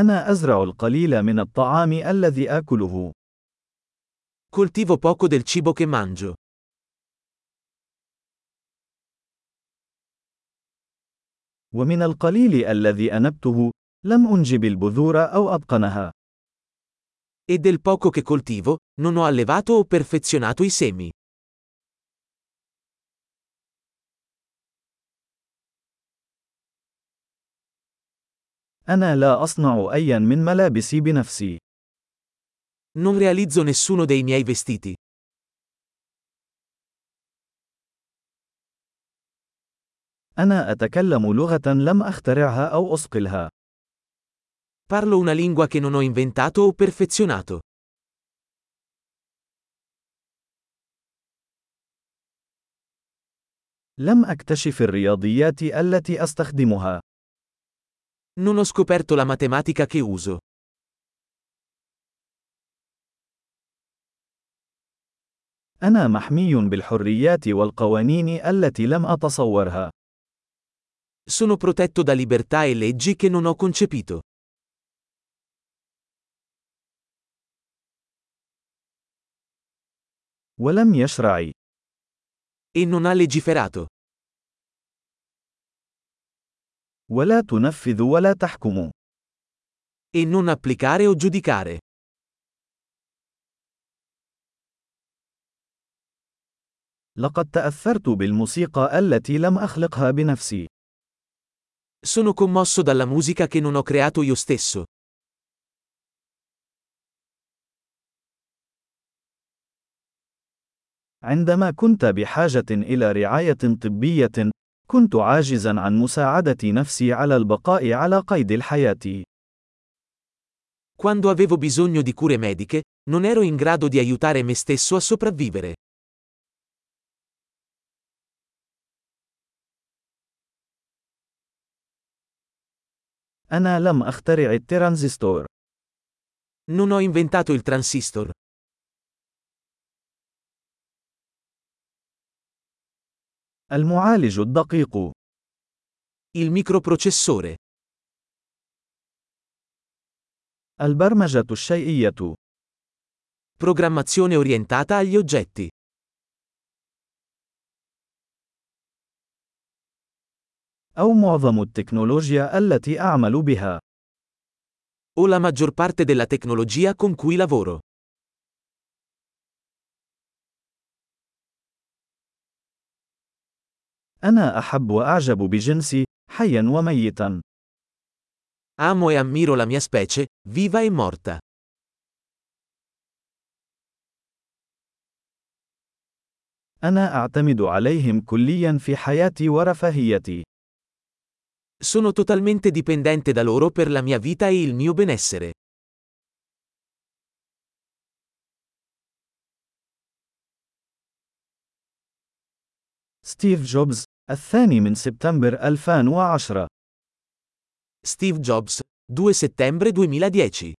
أنا أزرع القليل من الطعام الذي آكله. Coltivo poco del cibo che mangio. ومن القليل الذي أنبته، لم أنجب البذور أو أتقنها. E del poco che coltivo, non ho allevato o perfezionato i semi. أنا لا أصنع أيا من ملابسي بنفسي. Non realizzo nessuno dei miei vestiti. أنا أتكلم لغة لم أخترعها أو أصقلها. Parlo una lingua che non ho inventato o perfezionato. لم أكتشف الرياضيات التي أستخدمها. Non ho scoperto la matematica che uso. أنا محمي بالحريات والقوانين التي لم أتصورها. Sono protetto da libertà e leggi che non ho concepito. ولم يشرع. E non ha legiferato. ولا تنفذ ولا تحكم. E non applicare o giudicare. لقد تأثرت بالموسيقى التي لم أخلقها بنفسي. Sono commosso dalla musica che non ho creato io stesso. عندما كنت بحاجة إلى رعاية طبية، كنت عاجزا عن مساعدة نفسي على البقاء على قيد الحياة. Quando avevo bisogno di cure mediche, non ero in grado di aiutare me stesso a sopravvivere. أنا لم أخترع الترانزستور. Non ho inventato il transistor. المعالج الدقيق. Il microprocessore. البرمجة الشيئية. Programmazione orientata agli oggetti. أو معظم التكنولوجيا التي أعمل بها. O la maggior parte della tecnologia con cui lavoro. أنا أحب وأعجب بجنسي، حيا وميتا. Amo e ammiro la mia specie, viva e morta. أنا أعتمد عليهم كليا في حياتي ورفاهيتي. Sono totalmente dipendente da loro per la mia vita e il mio benessere. ستيف جوبز، الثاني من سبتمبر 2010 ستيف جوبز 2 سبتمبر 2010